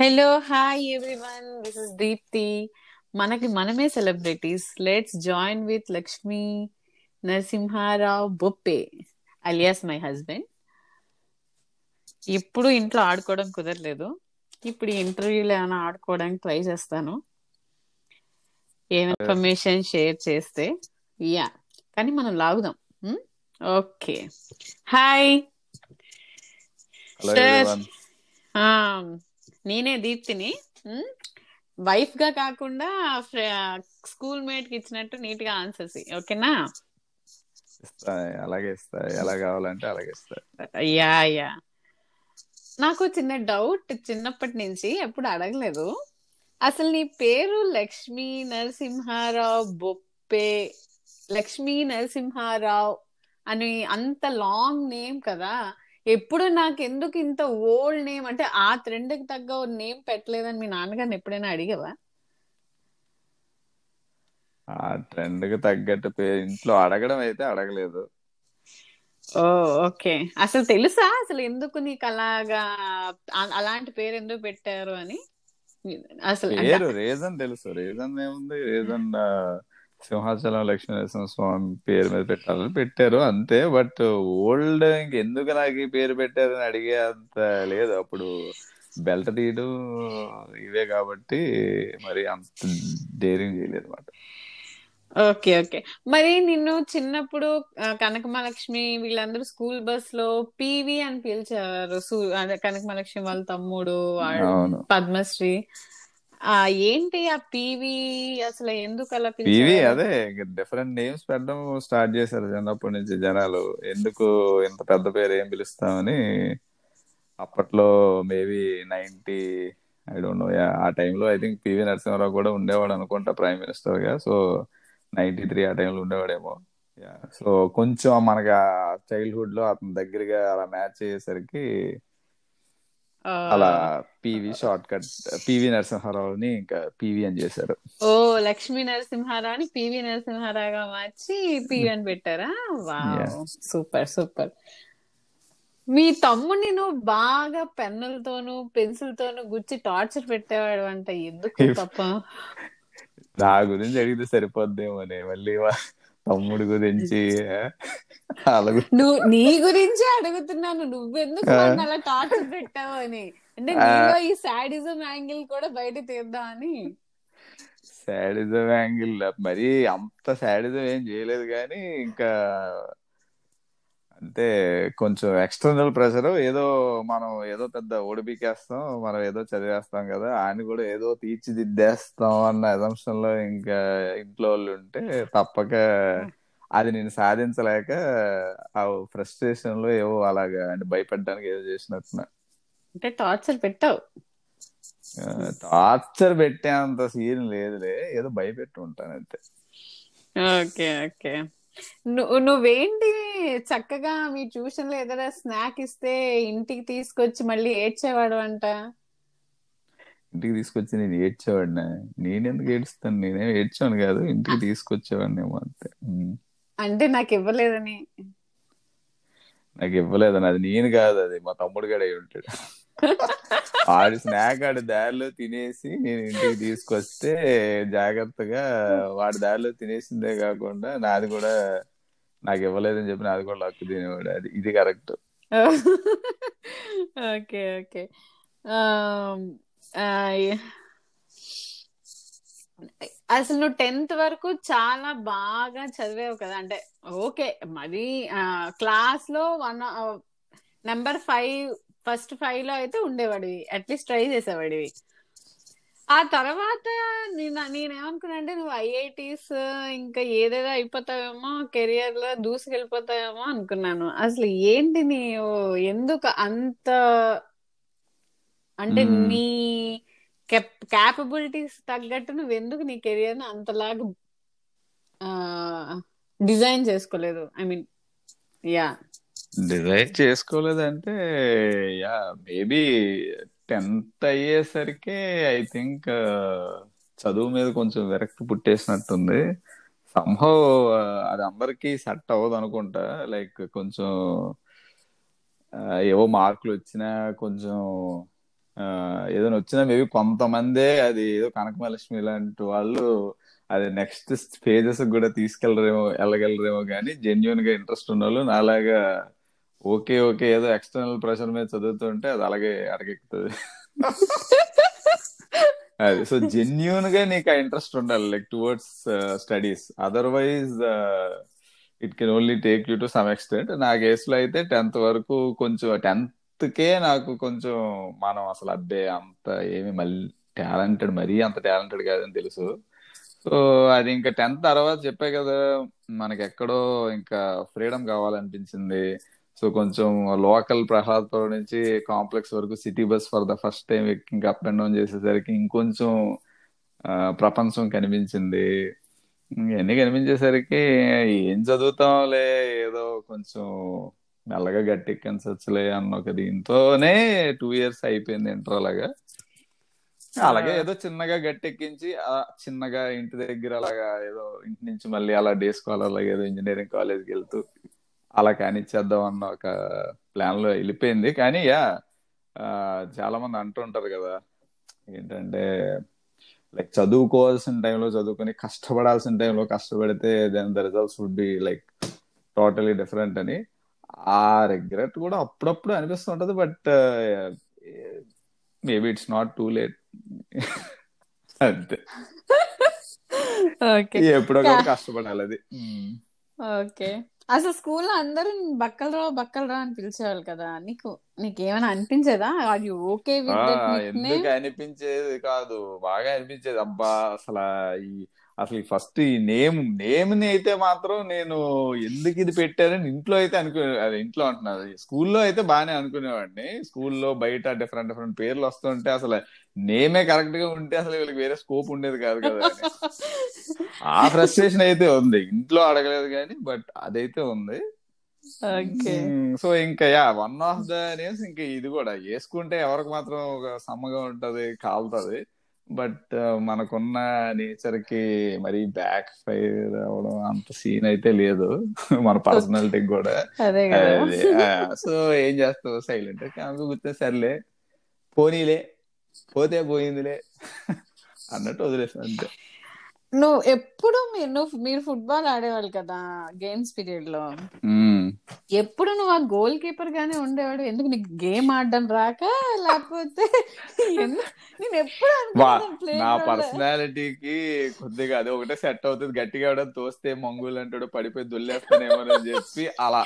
Hello hi everyone this is Deepti మనకి మనమే celebrities let's join with Lakshmi Narasimha Rao Boppe alias my husband ఇప్పుడు ఇంట్లో ఆడుకోవడం కుదరలేదు. ఇప్పుడు ఇంటర్వ్యూలో ఏమైనా ఆడుకోవడానికి ట్రై చేస్తాను. ఏం ఇన్ఫర్మేషన్ షేర్ చేస్తే. యా కానీ మనం లాగుదాం. ఓకే హాయ్ సార్ నేనే దీప్తిని. వైఫ్గా కాకుండా స్కూల్ మేట్కి ఇచ్చినట్టు నీట్గా ఆన్సర్స్ ఓకేనా? అలాగే ఎలా కావాలంటే అలాగే యా యా. నాకు చిన్న డౌట్ చిన్నప్పటి నుంచి ఎప్పుడు అడగలేదు. అసలు నీ పేరు లక్ష్మీ నరసింహారావు బొప్పే. లక్ష్మీ నరసింహారావు అని అంత లాంగ్ నేమ్ కదా. ఎప్పుడు నాకు ఎందుకు ఇంత ఓల్డ్ నేమ్? అంటే ఆ ట్రెండ్కి తగ్గ నేమ్ పెట్టలేదని మీ నాన్నగారిని ఎప్పుడైనా అడిగావా? ఆ ట్రెండ్కి తగ్గట్టు ఇంట్లో అడగడం అయితే అడగలేదు. ఓ ఓకే. అసలు తెలుసా? అసలు ఎందుకు నీకు అలాగా అలాంటి పేరు ఎందుకు పెట్టారు అని? అసలు పేరు రీజన్ తెలుసు. రీజన్ ఏముంది? రీజన్ సింహాచలం లక్ష్మీనరసింహ స్వామి పేరు మీద పెట్టాలని పెట్టారు అంతే బట్ ఓల్డ్ ఇంకెందుకు నాకు ఈ పేరు పెట్టారని అడిగే అంత లేదు. అప్పుడు బెల్ట్ తీయడం ఇవే కాబట్టి మరి అంత డేరింగ్ చేయలేదు అనమాట ఓకే ఓకే. మరి నిన్ను చిన్నప్పుడు కనకమహాలక్ష్మి వీళ్ళందరూ స్కూల్ బస్లో పీవి అని అదే కనకమహాలక్ష్మి వాళ్ళ తమ్ముడు పద్మశ్రీ. ఆ ఏంటి ఆ పీవి అసలు ఎందుకు అలా పివి అదే డిఫరెంట్ నేమ్స్ పెట్టడం స్టార్ట్ చేశారు చిన్నప్పటి నుంచి జనాలు. ఎందుకు ఇంత పెద్ద పేరు ఏం పిలుస్తామని అప్పట్లో maybe ninety I don't know ఆ టైంలో ఐ థింక్ పివి నరసింహారావు కూడా ఉండేవాడు అనుకుంటా ప్రైమ్ మినిస్టర్గా. సో నైన్టీ త్రీ ఆ టైంలో ఉండేవాడేమో. సో కొంచెం మనకి ఆ చైల్డ్హుడ్లో అతని దగ్గరగా అలా మ్యాచ్ అయ్యేసరికి అలా పివి షార్ట్ కట్ పివి నరసింహారావుని ఇంకా పివి అని చేశారు. ఓ లక్ష్మీ నరసింహారావు అని పివి నరసింహారావుగా మార్చి పివి అని పెట్టారా? వావ్. Super super. మీ తమ్ముడిని నువ్వు బాగా పెన్నులతోనూ పెన్సిల్ తోనూ గుచ్చి టార్చర్ పెట్టేవాడు అంట ఎందుకు తప్ప? నా గురించి అడిగితే సరిపోద్దేమోనే మళ్ళీ వా- తమ్ముడి గురించి నువ్వు నీ గురించే అడుగుతున్నాను. నువ్వెందుకు అలా టార్చర్ పెట్టావు అని? అంటే నీలో ఈ సాడిజం యాంగిల్ కూడా బయట తీద్దామని శాడిజం యాంగిల్ మరి అంత శాడిజం ఏం చేయలేదు కానీ ఇంకా అంటే కొంచెం ఎక్స్టర్నల్ ప్రెషర్ ఏదో మనం ఏదో పెద్ద ఓడిపికేస్తాం మనం ఏదో చదివేస్తాం కదా ఆయన కూడా ఏదో తీర్చిదిద్దేస్తాం అన్న అజంప్షన్లో ఇంకా ఇంట్లో వాళ్ళు ఉంటే తప్పక అది నేను సాధించలేక ఆ ఫ్రస్ట్రేషన్లో ఏవో అలాగా అంటే భయపడడానికి ఏదో చేసినట్టున్నా. అంటే టార్చర్ పెట్టావు? టార్చర్ పెట్టేంత సీన్ లేదులే ఏదో భయపెట్టి ఉంటాను అంతే ఓకే ఓకే. నువ్వేంటి చక్కగా మీ ట్యూషన్లో ఏదైనా స్నాక్ ఇస్తే ఇంటికి తీసుకొచ్చి మళ్ళీ ఏడ్చేవాడు అంట? ఇంటికి తీసుకొచ్చి నేను ఏడ్చేవాడిని. నేను ఎందుకు ఏడుస్తాను? నేనేం ఏడ్చాను కాదు. ఇంటికి తీసుకొచ్చేవాడిని ఏమో అంతే. అంటే నాకు ఇవ్వలేదని నాకు ఇవ్వలేదని అది నేను కాదు. అది మా తమ్ముడు అయి ఉంటాడు. ఆడు స్నాక్ ఆడు దారిలో తినేసి నేను ఇంటికి తీసుకొస్తే జాగ్రత్తగా వాడి దారిలో తినేసిందే కాకుండా నాది కూడా నాకు ఇవ్వలేదని చెప్పి నాది కూడా లక్కు తినేవాడు అది. ఇది కరెక్ట్. Okay okay. అసలు నువ్వు టెన్త్ వరకు చాలా బాగా చదివావు కదా. అంటే ఓకే మరి క్లాస్లో వన్ నెంబర్ ఫైవ్ ఫస్ట్ ఫైవ్లో అయితే ఉండేవాడివి. At least try చేసేవాడివి. ఆ తర్వాత నేను నేనేమనుకున్నా అంటే నువ్వు ఐఐటీస్ ఇంకా ఏదేదో అయిపోతావేమో కెరియర్లో దూసుకెళ్ళిపోతావేమో అనుకున్నాను. అసలు ఏంటి నీవు ఎందుకు అంత అంటే నీ క్యాపబిలిటీస్ తగ్గట్టు నువ్వు ఎందుకు నీ కెరియర్ని అంతలాగా డిజైన్ చేసుకోలేదు? ఐ మీన్ యా డిసైడ్ చేసుకోలేదంటే యా మేబీ టెన్త్ అయ్యేసరికి ఐ థింక్ చదువు మీద కొంచెం విరక్తి పుట్టేసినట్టుంది. సంహవ్ అది అందరికీ సెట్ అవ్వదు అనుకుంటా. లైక్ కొంచెం ఏవో మార్కులు వచ్చినా కొంచెం ఏదైనా వచ్చినా మేబీ కొంతమందే అది ఏదో కనకమహాలక్ష్మి లాంటి వాళ్ళు అది నెక్స్ట్ ఫేజెస్ కూడా తీసుకెళ్ళరేమో వెళ్ళగలరేమో కానీ జెన్యున్గా ఇంట్రెస్ట్ ఉన్న వాళ్ళు నాలాగా ఓకే ఓకే ఏదో ఎక్స్టర్నల్ ప్రెషర్ మీద చదువుతుంటే అది అలాగే అడగెక్కుతుంది అది సో జెన్యున్గా నీకు ఆ ఇంట్రెస్ట్ ఉండాలి like towards studies otherwise it can only take you to some extent నా కేసులో అయితే టెన్త్ వరకు కొంచెం టెన్త్ కే నాకు కొంచెం మనం అసలు అబ్బే అంత ఏమి మళ్ళీ టాలెంటెడ్ మరీ అంత టాలెంటెడ్ కాదని తెలుసు. సో అది ఇంకా టెన్త్ తర్వాత చెప్పే కదా మనకి ఎక్కడో ఇంకా ఫ్రీడమ్ కావాలనిపించింది. సో కొంచెం లోకల్ ప్రహ్లాద్పురం నుంచి కాంప్లెక్స్ వరకు city bus for the first time ఇంకా అప్ అండ్ డౌన్ చేసేసరికి ఇంకొంచెం ప్రపంచం కనిపించింది. ఇవన్నీ కనిపించేసరికి ఏం చదువుతాంలే ఏదో కొంచెం మెల్లగా గట్టెక్కించచ్చులే అన్న ఒక దీంతోనే టూ ఇయర్స్ అయిపోయింది ఇంటర్ అలాగా. అలాగే ఏదో చిన్నగా గట్టెక్కించి చిన్నగా ఇంటి దగ్గర అలాగా ఏదో ఇంటి నుంచి మళ్ళీ అలా డే స్కాలర్ అలాగే ఏదో ఇంజనీరింగ్ కాలేజ్కి వెళ్తూ అలా కానిచ్చేద్దాం అన్న ఒక ప్లాన్లో వెళ్ళిపోయింది. కానీ యా చాలా మంది అంటుంటారు కదా ఏంటంటే లైక్ చదువుకోవాల్సిన టైంలో చదువుకొని కష్టపడాల్సిన టైంలో కష్టపడితే then the results would be like totally different అని. ఆ రిగ్రెట్ కూడా అప్పుడప్పుడు అనిపిస్తుంటది but maybe it's not too late అంతే. ఎప్పుడో కష్టపడాలి అది. ఓకే అసలు స్కూల్లో అందరూ బక్కలరావు బక్కలరావు అని పిలిచేవాళ్ళు కదా. నీకు నీకు ఏమైనా అనిపించేదా ఆర్ యు ఓకే ఎందుకు అనిపించేది కాదు. బాగా అనిపించేది. అబ్బా అసలు ఈ అసలు ఫస్ట్ ఈ నేమ్ నేమ్ని అయితే మాత్రం నేను ఎందుకు ఇది పెట్టారని ఇంట్లో అయితే అనుకునే అది ఇంట్లో అంటున్నారు. స్కూల్లో అయితే బాగానే అనుకునేవాడిని. స్కూల్లో బయట డిఫరెంట్ డిఫరెంట్ పేర్లు వస్తుంటే అసలు నేమే కరెక్ట్గా ఉంటే అసలు వీళ్ళకి వేరే స్కోప్ ఉండేది కాదు కదా ఆ ఫ్రస్ట్రేషన్ అయితే ఉంది. ఇంట్లో అడగలేదు కానీ బట్ అదైతే ఉంది. సో ఇంకా yeah one of the names ఇంకా ఇది కూడా. వేసుకుంటే ఎవరికి మాత్రం ఒక సమ్మగా ఉంటది కాలుతుంది. బట్ మనకున్న నేచర్కి మరి బ్యాక్ ఫైర్ అవడం అంత సీన్ అయితే లేదు. మన పర్సనాలిటీకి కూడా. సో ఏం చేస్తావు? సైలెంట్ కాదు కూర్చొని సర్లే పోనీలే పోతే పోయిందిలే అన్నట్టు వదిలేసాను అంతే. నువ్వు ఎప్పుడు మీరు నువ్వు మీరు ఫుట్బాల్ ఆడేవాళ్ళు కదా గేమ్స్ పీరియడ్లో. ఎప్పుడు నువ్వు ఆ గోల్ కీపర్ గానే ఉండేవాడు? ఎందుకు నీకు గేమ్ ఆడడం రాక? లేకపోతే నేను ఎప్పుడు నా పర్సనాలిటీకి కొద్దిగా అది ఒకటే సెట్ అవుతుంది. గట్టిగా ఎవడో తోస్తే మంగులు అంటాడు పడిపోయి దుల్లేస్తానేమో అని చెప్పి అలా.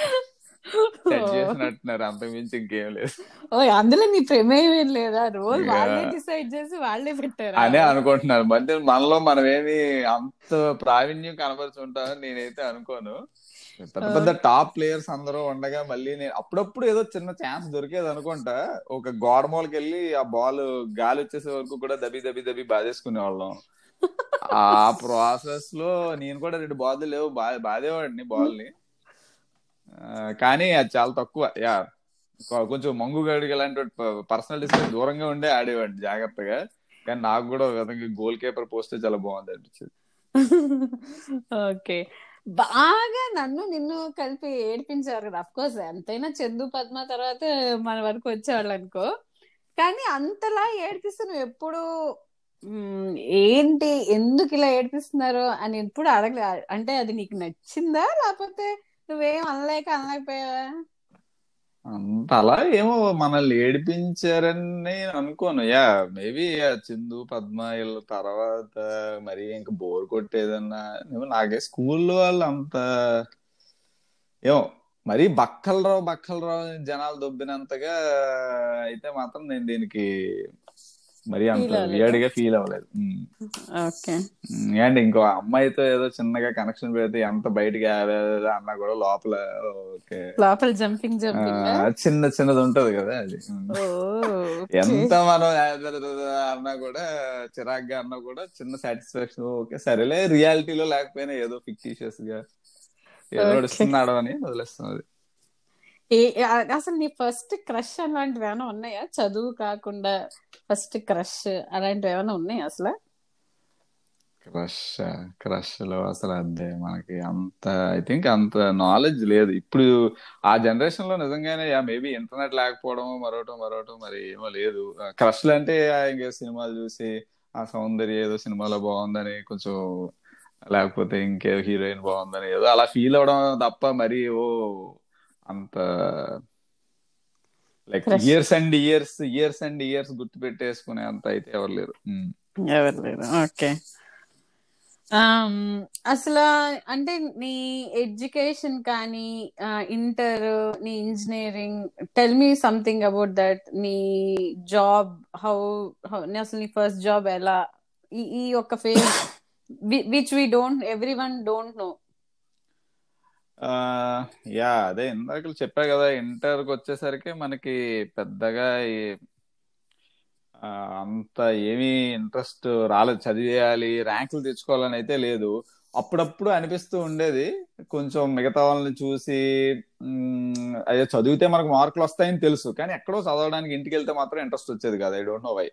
చేసినట్టున్నారు. అంతకుమించి ఇంకేం లేదు. ఓ అందులో నీ ప్రమేయం ఏం లేదా? రోల్ వాళ్ళే డిసైడ్ చేసి వాళ్ళే పెట్టారా? అనే అనుకుంటున్నారు. మధ్య మనలో మనం ఏమి అంత ప్రావీణ్యం కనబరుచుంటామని నేనైతే అనుకోను. పెద్ద పెద్ద టాప్ ప్లేయర్స్ అందరూ ఉండగా మళ్ళీ నేను అప్పుడప్పుడు ఏదో చిన్న ఛాన్స్ దొరికేది అనుకుంటా. ఒక గోడ మూలకి వెళ్ళి ఆ బాల్ గాలి వచ్చేసే వరకు కూడా దబి దబి దబి బాధేసుకునే వాళ్ళం. ఆ ప్రాసెస్లో నేను కూడా రెండు బాధలు లేవు. బాధేవాడిని బాల్ని కానీ అది చాలా తక్కువ. యా కొంచెం మంగుగాడికి ఇలాంటి పర్సనల్ పర్సనాలిటీస్ దూరంగా ఉండే ఆడేవాడిని జాగ్రత్తగా. కానీ నాకు కూడా విధంగా గోల్ కీపర్ పోస్తే చాలా బాగుంది అనిపించింది. ఓకే. బాగా నన్ను నిన్ను కలిపి ఏడిపించారు కదా. అఫ్ కోర్స్ ఎంతైనా చందు పద్మ తర్వాత మన వరకు వచ్చేవాళ్ళు అనుకో. కానీ అంతలా ఏడిపిస్తే నువ్వు ఎప్పుడు ఏంటి ఎందుకు ఇలా ఏడిపిస్తున్నారు అని ఎప్పుడు అడగలే. అంటే అది నీకు నచ్చిందా? లేకపోతే నువ్వేం అనలేక అనలేకపోయావా? అంత అలా ఏమో మనల్ని ఏడిపించారని నేను అనుకోను. యా మేబీ చిందు పద్మ వీళ్ళ తర్వాత మరి ఇంకా బోర్ కొట్టేదన్నా నాకే స్కూల్లో వాళ్ళు అంత ఏమో మరి బక్కలరావు బక్కలరావు జనాలు దొబ్బినంతగా అయితే మాత్రం నేను దీనికి మరి అంత వియర్డ్గా ఫీల్ అవ్వలేదు. అండ్ ఇంకో అమ్మాయితో ఏదో చిన్నగా కనెక్షన్ పెడితే ఎంత బయటికి అన్నా కూడా లోపల ఓకే. లోపల జంపింగ్ జంపింగ్ చిన్న చిన్నది ఉంటది కదా అది. ఎంత మనం అన్నా కూడా చిరాగ్గా అన్నా కూడా చిన్న సాటిస్ఫాక్షన్ ఓకే సరేలే రియాలిటీలో లేకపోయినా ఏదో ఫిక్టిషియస్గా ఏదో అని వదిలేస్తున్నది ఏ అసలు నీ ఫస్ట్ క్రష్ అలాంటివి ఏమైనా ఉన్నాయా? చదువు కాకుండా ఫస్ట్ క్రష్ అలాంటివి ఏమైనా ఉన్నాయా అసలు? క్రష్ క్రష్లో అసలు అదే మనకి అంత ఐ థింక్ అంత నాలెడ్జ్ లేదు. ఇప్పుడు ఆ జనరేషన్లో నిజంగానే మేబీ ఇంటర్నెట్ లేకపోవడం మరోటం మరోటం మరి ఏమో లేదు. క్రష్లు అంటే ఆ ఇంకా సినిమాలు చూసి ఆ సౌందర్య ఏదో సినిమాలో బాగుందని కొంచెం లేకపోతే ఇంకే హీరోయిన్ బాగుందని ఏదో అలా ఫీల్ అవడం తప్ప మరి ఓ అంత like. Years and years years and years గుర్తు పెట్టేసుకునే అంత అయితే ఎవరు లేరు. ఉమ్. ఎవరు లేరు. ఓకే. అసలు అంటే నీ ఎడ్యుకేషన్ కానీ ఇంటర్ నీ engineering tell me something about that నీ జాబ్ హౌ అసలు నీ ఫస్ట్ జాబ్ ఎలా? ఈ ఈ ఒక phase which we don't everyone don't know yeah అదే ఇందాక చెప్పా కదా ఇంటర్కి వచ్చేసరికి మనకి పెద్దగా అంత ఏమీ ఇంట్రెస్ట్ రాలేదు. చదివేయాలి ర్యాంకులు తెచ్చుకోవాలని అయితే లేదు. అప్పుడప్పుడు అనిపిస్తూ ఉండేది కొంచెం మిగతా వాళ్ళని చూసి అదే చదివితే మనకు మార్కులు వస్తాయని తెలుసు. కానీ ఎక్కడో చదవడానికి ఇంటికి వెళ్తే మాత్రం ఇంట్రెస్ట్ వచ్చేది కదా. I don't know why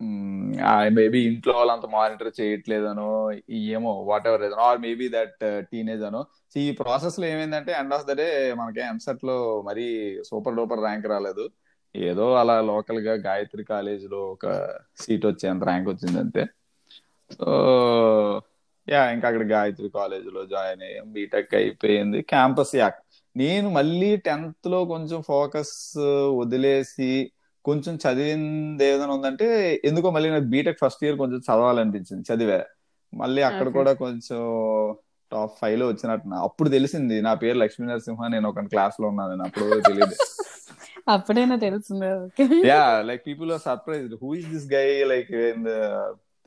Mm, ah, maybe ఇంట్లో వాళ్ళంత మానిటర్ చేయట్లేదనో ఏమో వాట్ ఎవర్ ఏదనో ఆర్ మేబీ దట్ టీనేజ్ అనో. సో ఈ ప్రాసెస్లో ఏమైందంటే ఎండ్ ఆఫ్ ద డే మనకి ఎంసెట్లో మరీ సూపర్ డూపర్ ర్యాంక్ రాలేదు. ఏదో అలా లోకల్గా గాయత్రి కాలేజ్లో ఒక సీట్ వచ్చేంత ర్యాంక్ వచ్చింది అంతే. సో యా ఇంకా అక్కడ గాయత్రి కాలేజ్లో జాయిన్ అయ్యాం. బీటెక్ అయిపోయింది. క్యాంపస్ యాక్ నేను మళ్ళీ టెన్త్లో కొంచెం ఫోకస్ uh, వదిలేసి కొంచెం చదివింది ఏదైనా ఉందంటే ఎందుకో మళ్ళీ నాకు బీటెక్ ఫస్ట్ ఇయర్ కొంచెం చదవాలనిపించింది చదివా. మళ్ళీ అక్కడ. కూడా కొంచెం టాప్ ఫైవ్లో వచ్చినట్టు అప్పుడు తెలిసింది నా పేరు లక్ష్మీ నరసింహ నేను ఒక క్లాస్లో ఉన్నాను అప్పుడు తెలియదు. అప్పుడైనా తెలిసిందే okay. Yeah like people are surprised who is this guy like in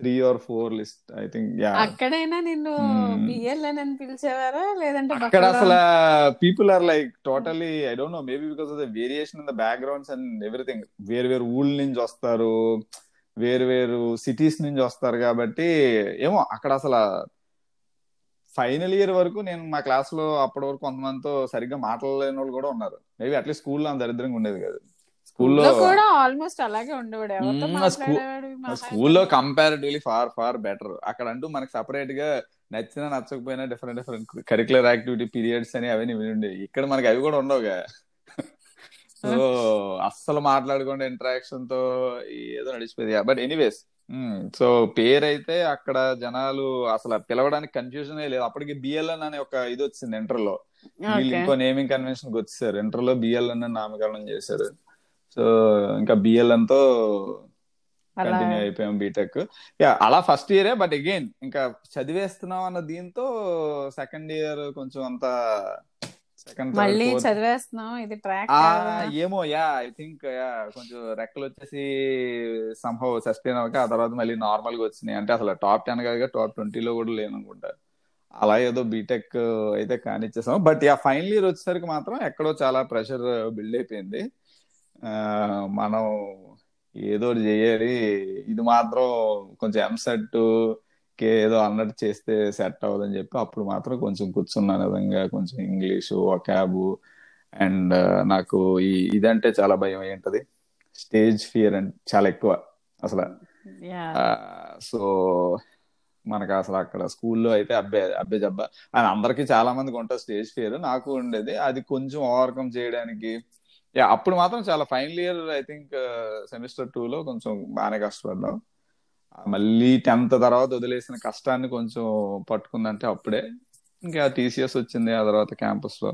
three or four list I think yeah అక్కడైనా నిన్ను Hmm. అని పిలిచేవారా? లేదంటే అక్కడ అసలు people are like totally I don't know maybe because of the variation in the backgrounds and everything వేరు వేరు ఊళ్ళ నుంచి వస్తారు వేరు వేరు సిటీస్ నుంచి వస్తారు కాబట్టి ఏమో అక్కడ అసలు ఫైనల్ ఇయర్ వరకు నేను మా క్లాస్లో అప్పటి వరకు కొంతమందితో సరిగ్గా మాట్లాడలేని వాళ్ళు కూడా ఉన్నారు. మేబీ అట్లీస్ట్ స్కూల్లో అంత దరిద్రంగా ఉండేది కాదు. స్కూల్లో కూడా ఆల్మోస్ట్ అలాగే ఉండేవాడు. స్కూల్లో. కంపారిటివ్లీ ఫార్ ఫార్ బెటర్ అక్కడ అంటూ మనకి సపరేట్గా నచ్చినా నచ్చకపోయినా different different curricular activity periods అని అవన్నీ విని ఉండేవి ఇక్కడ మనకి అవి కూడా ఉండవుగా. సో అస్సలు మాట్లాడకుండా ఇంటరాక్షన్తో ఏదో నడిచిపోయింది. బట్ ఎనీవేస్ సో పేరైతే అక్కడ జనాలు అసలు పిలవడానికి కన్ఫ్యూజన్ లేదు. అప్పటికి బిఎల్ఎన్ అనే ఒక ఇది వచ్చింది ఇంటర్లో వీళ్ళు ఇంకో నేమింగ్ కన్వెన్షన్ వచ్చేసారు. ఇంటర్లో బిఎల్ఎన్ అని నామకరణం చేశారు. సో ఇంకా బిఎల్ఎన్తో అలా కంటిన్యూ అయిపోయాం బీటెక్ యా అలా ఫస్ట్ ఇయరే బట్ అగైన్ ఇంకా చదివేస్తున్నాం అన్న దీంతో సెకండ్ ఇయర్ కొంచెం అంత సెకండ్ మళ్ళీ చదివేస్తున్నాం ఇది ట్రాక్ ఏమో యా ఐ థింక్ యా కొంచెం రెక్కలు వచ్చేసి సంహవ్ సస్టైన్ అవ్వక ఆ తర్వాత మళ్ళీ నార్మల్గా వచ్చినాయి. అంటే అసలు టాప్ టెన్ కాదు టాప్ ట్వంటీలో కూడా లేను అనుకుంటా. అలా ఏదో బీటెక్ అయితే కానిచ్చేసాం. బట్ యా ఫైనల్ ఇయర్ వచ్చేసరికి మాత్రం ఎక్కడో చాలా ప్రెషర్ బిల్డ్ అయిపోయింది. మనం ఏదో ఒకటి చేయాలి. ఇది మాత్రం కొంచెం ఎంసెట్ ఏదో అన్నట్టు చేస్తే సెట్ అవ్వదని చెప్పి అప్పుడు మాత్రం కొంచెం కూర్చున్నాను. విధంగా కొంచెం ఇంగ్లీషు క్యాబు అండ్ నాకు ఈ ఇదంటే చాలా భయం ఏంటది స్టేజ్ ఫియర్ అంటే చాలా ఎక్కువ అసలు. సో మనకు అసలు అక్కడ స్కూల్లో అయితే అబ్బే అబ్బే జబ్బా. అని అందరికీ చాలా మందికి ఉంటుంది స్టేజ్ ఫియర్. నాకు ఉండేది. అది కొంచెం ఓవర్కమ్ చేయడానికి యా అప్పుడు మాత్రం చాలా final year I think semester two లో కొంచెం బాగానే కష్టపడ్డాం. మళ్ళీ టెన్త్ తర్వాత వదిలేసిన కష్టాన్ని కొంచెం పట్టుకుందంటే అప్పుడే. ఇంకా టీసీఎస్ వచ్చింది ఆ తర్వాత క్యాంపస్లో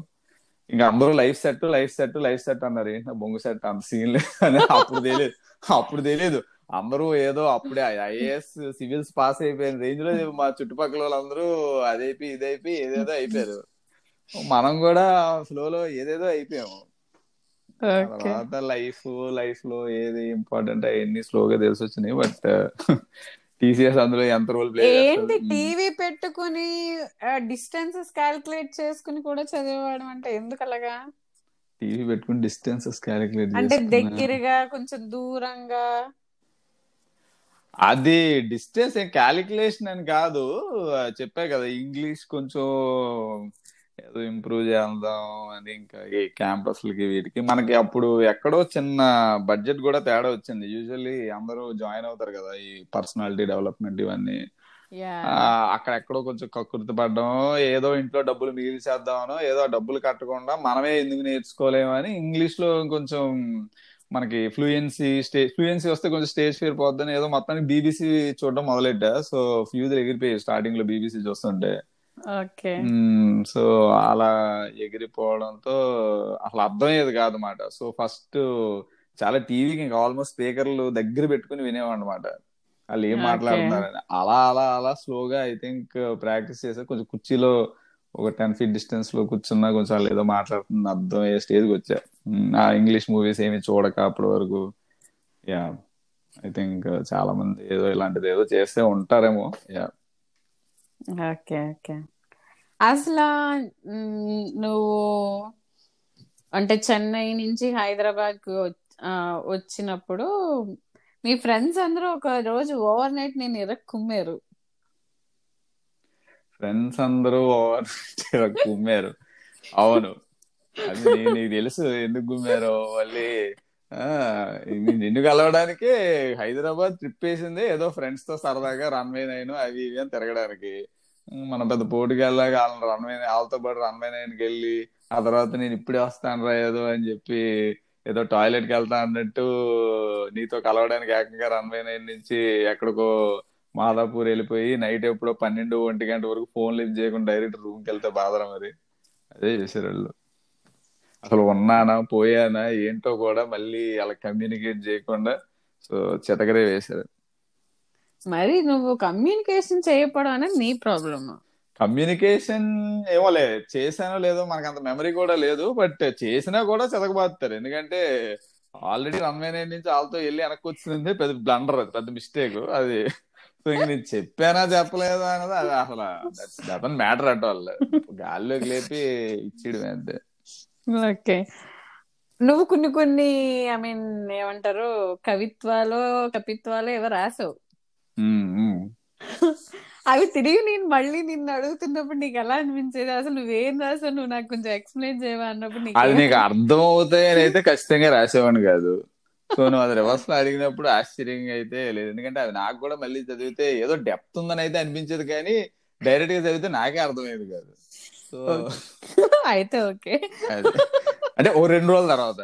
ఇంకా అందరూ life set life set life set అన్నారు. ఏంటి బొంగు సెట్? అంత సీన్ లేదు అని అప్పుడు తెలియదు. అప్పుడు తెలియదు. అందరూ ఏదో అప్పుడే ఐఏఎస్ సివిల్స్ పాస్ అయిపోయిన రేంజ్లో మా చుట్టుపక్కల వాళ్ళందరూ అదైపోయి ఇదైపోయి ఏదేదో అయిపోయారు. మనం కూడా స్లోలో ఏదేదో అయిపోయాము. తర్వాత లైఫ్ లైఫ్లో ఏది ఇంపార్టెంట్ అవన్నీ స్లోగా తెలిసి వచ్చినాయి బట్ టీసీఎస్ అందులో ఎంత రోల్ ప్లే ఏంటి టీవీ పెట్టుకుని డిస్టెన్సెస్ క్యాల్కులేట్ చేసుకుని కూడా చదివేవాడు అంటే ఎందుకు అలాగా టీవీ పెట్టుకుని డిస్టెన్సెస్ క్యాలిక్యులేట్ అంటే దగ్గరగా కొంచెం దూరంగా? అది డిస్టెన్స్ క్యాలిక్యులేషన్ అని కాదు. చెప్పా కదా ఇంగ్లీష్ కొంచెం ఏదో ఇంప్రూవ్ చేద్దాం అని ఇంకా ఈ క్యాంపస్లకి వీటికి. మనకి అప్పుడు ఎక్కడో చిన్న బడ్జెట్ కూడా తేడా వచ్చింది. యూజువల్లీ అందరూ జాయిన్ అవుతారు కదా ఈ పర్సనాలిటీ డెవలప్మెంట్ ఇవన్నీ. అక్కడ ఎక్కడో కొంచెం కక్కుర్తి పడ్డం ఏదో ఇంట్లో డబ్బులు మిగిల్చేద్దామనో ఏదో డబ్బులు కట్టకుండా మనమే ఎందుకు నేర్చుకోలేమని ఇంగ్లీష్లో కొంచెం మనకి ఫ్లూయెన్సీ స్టేజ్ ఫ్లూయెన్సీ వస్తే కొంచెం స్టేజ్ ఫియర్ పోద్దని ఏదో మొత్తానికి బీబీసీ చూడడం మొదలెట్టా. సో ఫ్యూజులు ఎగిరిపోయాయి స్టార్టింగ్లో బీబీసీ చూస్తుంటే. సో అలా ఎగిరిపోవడంతో అసలు అర్థమయ్యేది కాదన్నమాట. సో ఫస్ట్ చాలా టీవీకి ఇంకా ఆల్మోస్ట్ స్పీకర్లు దగ్గర పెట్టుకుని వినేవాడు వాళ్ళు ఏం మాట్లాడుతున్నారని. అలా అలా అలా స్లోగా ఐ థింక్ ప్రాక్టీస్ చేసా కొంచెం కుర్చీలో ఒక టెన్ ఫీట్ డిస్టెన్స్లో కూర్చున్నా కొంచెం వాళ్ళు ఏదో మాట్లాడుతుంది అర్థం అయ్యే స్టేజ్కి వచ్చా. ఆ ఇంగ్లీష్ మూవీస్ ఏమి చూడక అప్పటి వరకు. యా. ఐ థింక్ చాలా మంది ఏదో ఇలాంటిది ఏదో చేస్తే ఉంటారేమో. యా. ఓకే ఓకే అసలు నువ్వు అంటే చెన్నై నుంచి హైదరాబాద్కు వచ్చినప్పుడు మీ ఫ్రెండ్స్ అందరూ ఒక రోజు ఓవర్ నైట్ నేను ఇరక్ కుమ్మారు. ఫ్రెండ్స్ అందరూ ఓవర్ గుమ్మారు అవును. అది నీకు తెలుసు ఎందుకు గుమ్మారో మళ్ళీ నిన్ను కలవడానికి హైదరాబాద్ ట్రిప్ వేసింది ఏదో ఫ్రెండ్స్తో సరదాగా రన్వే నైన్ అవి ఇవి అని తిరగడానికి. మనం పెద్ద పోటీకి వెళ్ళాక వాళ్ళని రన్వే వాళ్ళతో పాటు రన్వే నైన్కి వెళ్ళి ఆ తర్వాత నేను ఇప్పుడే వస్తాను రా ఏదో అని చెప్పి ఏదో టాయిలెట్కి వెళ్తా అన్నట్టు నీతో కలవడానికి ఏకంగా రన్వే నైన్ నుంచి ఎక్కడికో మాదాపూర్ వెళ్ళిపోయి నైట్ ఎప్పుడో పన్నెండు ఒంటి గంట వరకు ఫోన్ లిఫ్ట్ చేయకుండా డైరెక్ట్ రూమ్కి వెళ్తే బాధరా మరి? అదే చేశారు వాళ్ళు అసలు ఉన్నానా పోయానా ఏంటో కూడా మళ్ళీ అలా కమ్యూనికేట్ చేయకుండా సో చితకరే వేశారు. మరి నువ్వు కమ్యూనికేషన్ చేయకపోవడం అనేది నీ ప్రాబ్లమ్ కమ్యూనికేషన్ ఏమోలే చేశానో లేదో మనకు అంత మెమరీ కూడా లేదు బట్ చేసినా కూడా చెతకబాస్తారు ఎందుకంటే ఆల్రెడీ నైన్ నుంచి వాళ్ళతో వెళ్ళి వెనక్కి వచ్చింది పెద్ద బ్లండర్ అది పెద్ద మిస్టేక్ అది సో ఇంక నేను చెప్పానా చెప్పలేదా అన్నది అది అసలు డజన్ మ్యాటర్ అట్ వాళ్ళు గాల్లోకి లేపి ఇచ్చేయడమే అంతే. ఓకే. నువ్వు కొన్ని కొన్ని ఐ మీన్ ఏమంటారు కవిత్వాలు కపిత్వాలు ఏవో రాసావు. అవి తిరిగి నేను మళ్ళీ నిన్ను అడుగుతున్నప్పుడు నీకు ఎలా అనిపించేది? అసలు నువ్వేం రాసావు? నువ్వు నాకు కొంచెం ఎక్స్ప్లెయిన్ చేయవా అన్నప్పుడు నీకు అది నీకు అర్థం అవుతాయని అయితే ఖచ్చితంగా రాసేవాడిని కాదు. సో నువ్వు అది రివర్స్లో అడిగినప్పుడు ఆశ్చర్యంగా అయితే లేదు. ఎందుకంటే అది నాకు కూడా మళ్ళీ చదివితే ఏదో డెప్త్ ఉందని అయితే అనిపించేది కానీ డైరెక్ట్గా చదివితే నాకే అర్థమయ్యేది కాదు. సో అయితే ఓకే. అంటే ఓ రెండు రోజుల తర్వాత.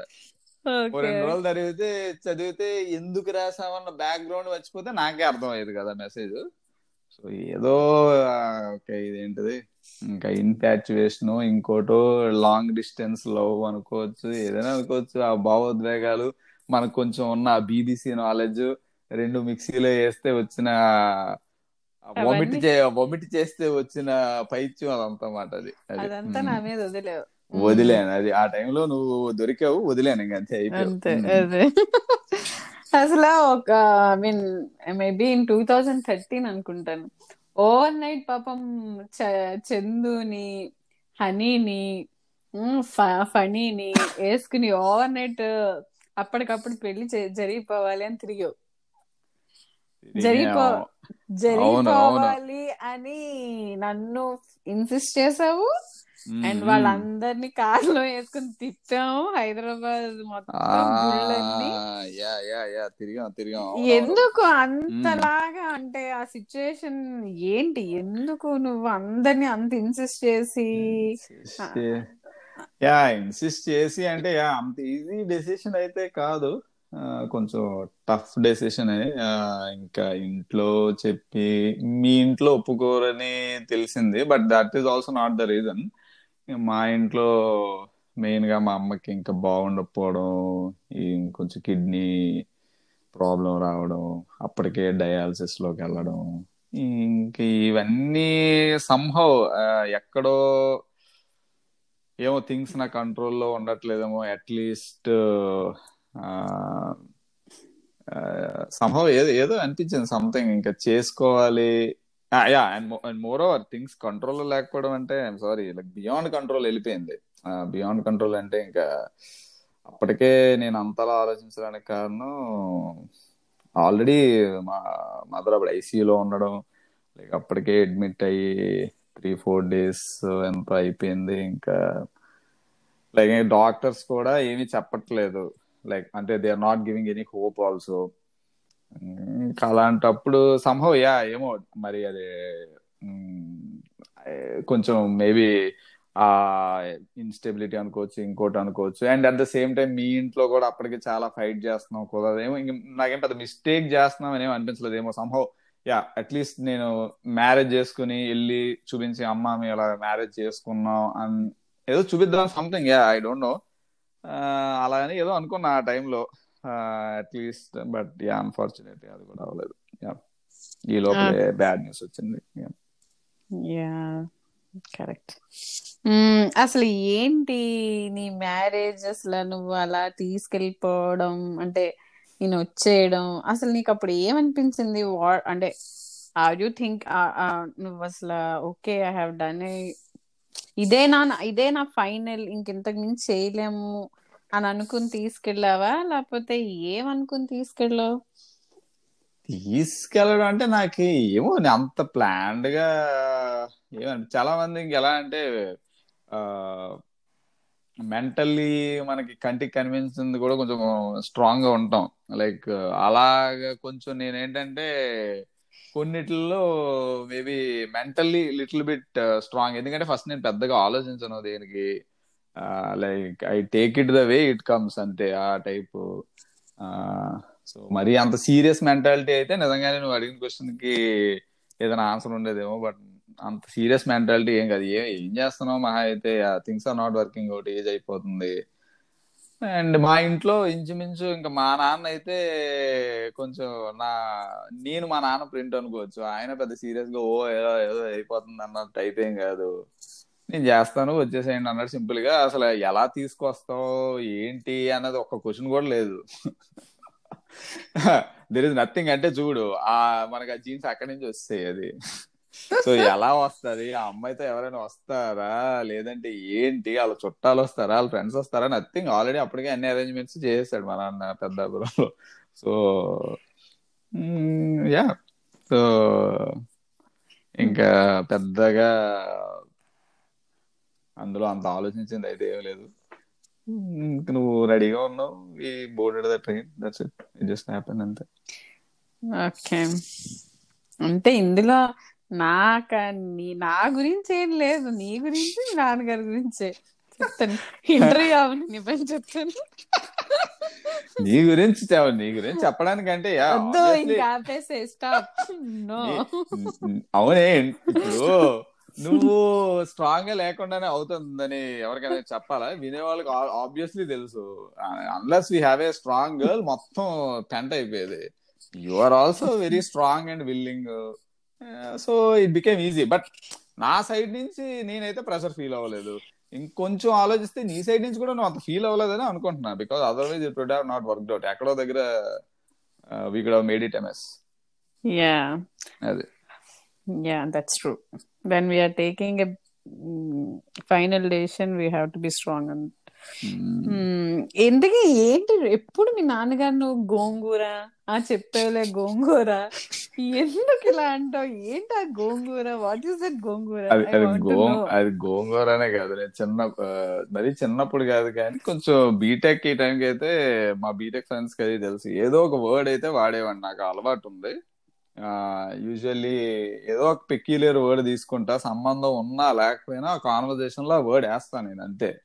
ఓ రెండు రోజులు చదివితే చదివితే ఎందుకు రాసామన్న బ్యాక్గ్రౌండ్ వచ్చిపోతే నాకే అర్థమయ్యేది కదా మెసేజ్ సో ఏదో ఇదేంటిది? ఇంకా ఇన్ఫాచ్యుయేషన్ ఇంకోటో లాంగ్ డిస్టెన్స్ లవ్ అనుకోవచ్చు ఏదైనా అనుకోవచ్చు. ఆ భావోద్వేగాలు మనకు కొంచెం ఉన్న బీబీసీ నాలెడ్జ్ రెండు మిక్సీలో వేస్తే వచ్చిన వొమిట్ చేస్తే వచ్చిన పైత్యం అదంతా మాట అది. అది. అదంతా నా మీద వదిలేవు. వదిలేను. అది ఆ టైంలో నువ్వు దొరికావు వదిలేను ఇంకా అంతే. అదే. అసలు ఒక I mean maybe in two thousand thirteen అనుకుంటాను. ఓవర్ నైట్ పాపం చందుని హనీని ఉమ్, ఫ- ఫణీని వేసుకుని ఓవర్ నైట్ అప్పటికప్పుడు పెళ్ళి జరిగిపోవాలి అని తిరిగావు. జరిగిపో జరిగిపోవాలి అని నన్ను ఇన్సిస్ట్ చేసావు? అండ్ వాళ్ళందరినీ కార్లో వేసుకుని తిప్పాము హైదరాబాద్ మొత్తం ఎందుకు. అంతలాగా అంటే ఆ సిచ్యుయేషన్ ఏంటి? ఎందుకు నువ్వు అందరినీ అంత ఇన్సిస్ట్ చేసి? యా ఇన్సిస్ట్ చేసి అంటే యా అంత ఈజీ డెసిషన్ అయితే కాదు. కొంచెం టఫ్ డెసిషన్ ఇంకా ఇంట్లో చెప్పి మీ ఇంట్లో ఒప్పుకోరని తెలిసింది but that is also not the reason మా ఇంట్లో మెయిన్గా మా అమ్మకి ఇంకా బాగుండకపోవడం ఈ కొంచెం కిడ్నీ ప్రాబ్లం రావడం అప్పటికే డయాలసిస్లోకి వెళ్ళడం ఇంక ఇవన్నీ సంహవ్ ఎక్కడో ఏమో థింగ్స్ నా కంట్రోల్లో ఉండట్లేదేమో అట్లీస్ట్ సంహవ్ ఏదో ఏదో అనిపించింది సంథింగ్ ఇంకా చేసుకోవాలి yeah and more over things కంట్రోల్లో లేకపోవడం అంటే సారీ లైక్ బియాండ్ కంట్రోల్ వెళ్ళిపోయింది. బియాండ్ కంట్రోల్ అంటే ఇంకా అప్పటికే నేను అంతలా ఆలోచించడానికి కారణం ఆల్రెడీ మా మదర్ అప్పుడు ఐసీయూలో ఉండడం లైక్ అప్పటికే అడ్మిట్ అయ్యి త్రీ ఫోర్ డేస్ ఎంత అయిపోయింది ఇంకా లైక్ డాక్టర్స్ కూడా ఏమీ చెప్పట్లేదు. లైక్ అంటే they are not giving any hope also ఇంకా అలాంటప్పుడు సంభవ్ యా ఏమో మరి అది కొంచెం మేబీ ఆ ఇన్స్టెబిలిటీ అనుకోవచ్చు ఇంకోటి అనుకోవచ్చు. And at the same time మీ ఇంట్లో కూడా అప్పటికి చాలా ఫైట్ చేస్తున్నాం కుదరదేమో. నాకేం పెద్ద మిస్టేక్ చేస్తున్నాం అని ఏమో అనిపించలేదు ఏమో సంభవ్ యా అట్లీస్ట్ నేను మ్యారేజ్ చేసుకుని వెళ్ళి చూపించి అమ్మ మేము ఇలా మ్యారేజ్ చేసుకున్నాం అని ఏదో చూపిద్దాం something yeah I don't know అలా అని ఏదో అనుకున్నా ఆ టైంలో అట్లీస్ట్ బట్ యా అన్ఫార్చునేట్లీ అది కూడా అవ్వలేదు. యా. ఈ లోపలే బ్యాడ్ న్యూస్ వచ్చింది. Yeah. Yeah correct. అసలు ఏంటి నీ మ్యారేజ్ అసలు నువ్వు అలా తీసుకెళ్ళిపోవడం? అంటే నేను వచ్చేయడం. అసలు నీకు అప్పుడు ఏమనిపించింది? అంటే ఆర్ యూ థింక్ నువ్వు అసలు ఓకే ఐ హావ్ డన్ ఇదే నా ఇదే నా ఫైనల్ ఇంకింతకు మించి చేయలేము. అని అనుకుని తీసుకెళ్ళావా? లేకపోతే ఏమనుకుని తీసుకెళ్ళావు? తీసుకెళ్ళడం అంటే నాకు ఏమో అంత ప్లాన్డ్గా ఏమంటే చాలా మంది ఎలా అంటే మెంటల్లీ మనకి కంటికి కనిపించింది కూడా కొంచెం స్ట్రాంగ్గా ఉంటాం. లైక్ అలాగా కొంచెం నేనేంటంటే కొన్నిటిలో maybe mentally little bit strong ఎందుకంటే ఫస్ట్ నేను పెద్దగా ఆలోచించను దేనికి. Like I take it the way it comes అంతే ఆ టైపు. సో మరి అంత సీరియస్ మెంటాలిటీ అయితే నిజంగానే నువ్వు అడిగిన క్వశ్చన్కి ఏదైనా ఆన్సర్ ఉండేదేమో బట్ అంత సీరియస్ మెంటాలిటీ ఏం కాదు. ఏం ఏం చేస్తున్నావు మహా అయితే? Things are not working out age అయిపోతుంది. అండ్ మా ఇంట్లో ఇంచుమించు ఇంకా మా నాన్న అయితే కొంచెం నా నేను మా నాన్న ప్రింట్ అనుకోవచ్చు. ఆయన పెద్ద సీరియస్గా ఓ ఏదో ఏదో అయిపోతుంది అన్న టైప్ ఏం కాదు. నేను చేస్తాను వచ్చేసేయండి అన్నాడు సింపుల్గా అసలు ఎలా తీసుకొస్తావు ఏంటి అన్నది ఒక్క క్వశ్చన్ కూడా లేదు. దెర్ ఇస్ నథింగ్ అంటే చూడు ఆ మనకి ఆ జీన్స్ అక్కడి నుంచి వస్తాయి అది. సో ఎలా వస్తది? ఆ అమ్మాయితో ఎవరైనా వస్తారా? లేదంటే ఏంటి? వాళ్ళ చుట్టాలు వస్తారా? వాళ్ళ ఫ్రెండ్స్ వస్తారా? నథింగ్ ఆల్రెడీ అప్పటికే అన్ని అరేంజ్మెంట్స్ చేసేసాడు మా నాన్న పెద్దాపురంలో. సో యా సో ఇంకా పెద్దగా అందులో అంత ఆలోచించింది అయితే ఏం లేదు. నువ్వు రెడీగా ఉన్నావు ఈ boarded the train that's it it just happen అంతే. ఓకే. అంటే ఇందులో నాక నీ నా గురించి ఏం లేదు. నీ గురించి మీ నాన్నగారి గురించే. చెప్తాను. ఇంటర్వ్యూ అవును నీ పని చెప్తాను. నీ గురించి నీ గురించి చెప్పడానికంటే అవునే ఇప్పుడు నువ్వు స్ట్రాంగ్గా లేకుండానే అవుతుందని ఎవరికైనా చెప్పాలా? వినేవాళ్ళకి ఆబ్వియస్లీ తెలుసు. Unless we have a strong girl మొత్తం టెంట్ అయిపోయేది. You are also very strong and willing so it became easy but నా సైడ్ నుంచి నేనైతే ప్రెషర్ ఫీల్ అవ్వలేదు. ఇంకొంచెం ఆలోచిస్తే నీ సైడ్ నుంచి కూడా నువ్వు అంత ఫీల్ అవ్వలేదని అనుకుంటున్నా. Because otherwise it would have not work out ఎక్కడో దగ్గర we could have made it MS yeah అది. Yeah that's true when we are taking a final decision we have to be strong and ఎందుకు ఏంటి? ఎప్పుడు మీ నాన్నగారు నువ్వు గోంగూర? ఆ చెప్పేవులే గోంగూర. ఎందుకు ఇలా అంటావు? ఏంటి ఆ gongura? What is that gongura? అది ఐ అది వాంట్ టు గో నో అది గోంగూర అనే కాదు. నేను చిన్న మరి చిన్నప్పుడు కాదు కానీ కొంచెం బీటెక్ ఈ టైంకి అయితే మా బీటెక్ ఫ్రెండ్స్కి అది తెలుసు. ఏదో ఒక వర్డ్ అయితే వాడేవాడిని. నాకు అలవాటు ఉంది. యూజువల్లీ ఏదో ఒక పెక్యులర్ వర్డ్ తీసుకుంటా సంబంధం ఉన్నా లేకపోయినా కాన్వర్జేషన్లో వర్డ్ వేస్తాను నేను అంతే.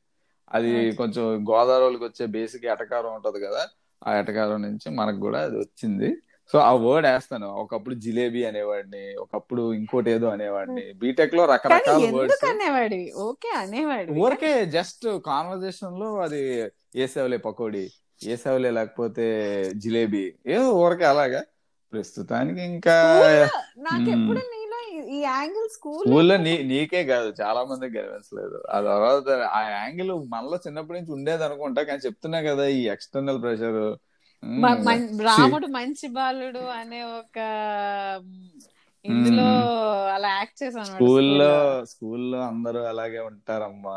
అది. కొంచెం గోదావరికి వచ్చే బేసిక్ ఎటకారం ఉంటది కదా ఆ ఎటకారం నుంచి మనకు కూడా అది వచ్చింది. సో ఆ వర్డ్ వేస్తాను. ఒకప్పుడు జిలేబీ అనేవాడిని ఒకప్పుడు ఇంకోటి ఏదో అనేవాడిని. బీటెక్లో కానీ రకరకాల వర్డ్స్ అనేవాడివి? ఓకే అనేవాడివి. ఊరికే జస్ట్ కాన్వర్జేషన్లో అది ఏసేవలే పకోడీ ఏసేవలే లేకపోతే జిలేబీ ఏదో ఊరికే అలాగా. ప్రస్తుతానికి ఇంకా స్కూల్లో నాకు ఎప్పుడు నీలో ఈ- యాంగిల్ స్కూల్లో స్కూల్లో నీ నీకే కాదు చాలా మందికి గెలవలేదు ఆ తర్వాత ఆ యాంగిల్ మనలో చిన్నప్పటి నుంచి ఉండేది అనుకుంటా కానీ చెప్తున్నా కదా ఈ ఎక్స్టర్నల్ ప్రెషర్ రాముడు మంచి బాలుడు అనే ఒక ఇందులో అలా యాక్ట్ చేశాను స్కూల్లో స్కూల్లో. అందరూ అలాగే ఉంటారమ్మా.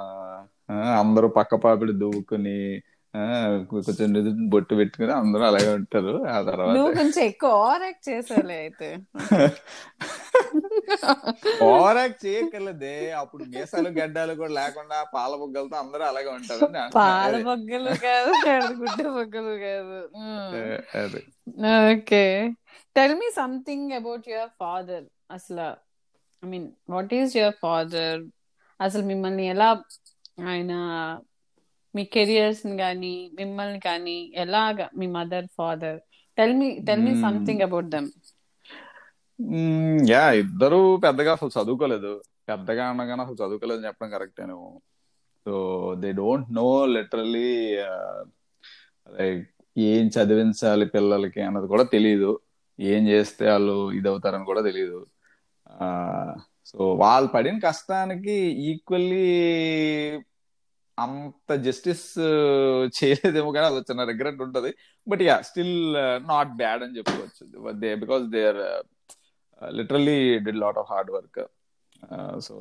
అందరూ పక్క పాపిడి దువ్వుకుని కొంచెం బొట్టు పెట్టుకుని అందరూ అలాగే ఉంటారు. ఆ తర్వాత నువ్వు కొంచెం ఎక్కువ ఓవర్ యాక్ట్ అయితే. ఓవరాక్ చేయక్కర్లేదే. అప్పుడు మీసాలు గడ్డాలు కూడా లేకుండా పాల బుగ్గలతో అందరూ అలాగే ఉంటారు. పాల. బొగ్గలు కాదు గుడ్డ బొగ్గలు కాదు. Okay. Tell me something about your father అసలు I mean what is your father అసలు మిమ్మల్ని ఎలా ఆయన మీ కెరియర్స్ కానీ మిమ్మల్ని కానీ ఎలాగా మీ mother father? Tell me tell me. Something about them. Yeah ఇద్దరు పెద్దగా అసలు చదువుకోలేదు. పెద్దగా అనగానే అసలు చదువుకోలేదు చెప్పడం కరెక్టే నువ్వు. So they don't know literally like ఏం చదివించాలి పిల్లలకి అన్నది కూడా తెలియదు ఏం చేస్తే వాళ్ళు ఇది అవుతారని కూడా తెలియదు సో వాళ్ళు పడిన కష్టానికి ఈక్వల్లీ అంత జస్టిస్ uh, చేయలేదేమో కానీ అది చిన్న రిగ్రెట్ ఉంటది. But yeah still not bad అని చెప్పుకోవచ్చు. They because they are literally did lot of hard work so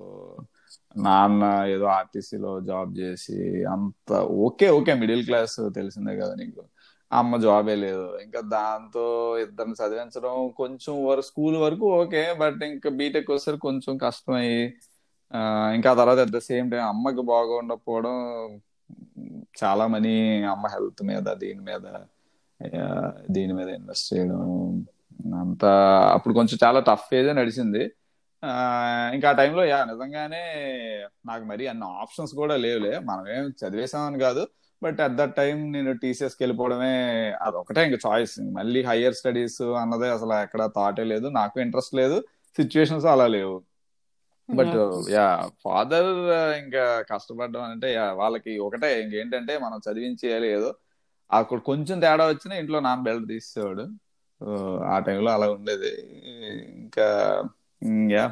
నాన్న ఏదో ఆర్టీసీలో జాబ్ చేసి అంత ఓకే ఓకే మిడిల్ క్లాస్ తెలిసిందే కదా నీకు. అమ్మ జాబే లేదు. ఇంకా దాంతో ఇద్దరిని చదివించడం కొంచెం వరకు స్కూల్ వరకు ఓకే. బట్ ఇంకా బీటెక్ వస్తే కొంచెం కష్టమయ్యి ఇంకా తర్వాత అట్ ద సేమ్ టైం అమ్మకి బాగుండకపోవడం చాలా మనీ అమ్మ హెల్త్ మీద దీని మీద దీని మీద ఇన్వెస్ట్ చేయడం అంతా అప్పుడు కొంచెం చాలా టఫ్ ఫేజ్ నడిచింది. ఇంకా ఆ టైంలో యా నిజంగానే నాకు మరి అన్ని ఆప్షన్స్ కూడా లేవులే. మనం ఏం చదివేసామని కాదు. బట్ అట్ దట్ టైం నేను టీసీఎస్కి వెళ్ళిపోవడమే అదొకటే ఇంకా చాయిస్ మళ్ళీ హయ్యర్ స్టడీస్ అన్నదే అసలు ఎక్కడ థాటే లేదు. నాకు ఇంట్రెస్ట్ లేదు. సిచ్యువేషన్స్ అలా లేవు. బట్ యా ఫాదర్ ఇంకా కష్టపడడం అంటే వాళ్ళకి ఒకటే. ఇంకేంటంటే మనం చదివించేయాలి ఏదో అక్కడ కొంచెం తేడా వచ్చినా ఇంట్లో నాన్న బెల్ట్ తీసేవాడు. ఆ టైంలో అలా ఉండేది. ఇంకా yeah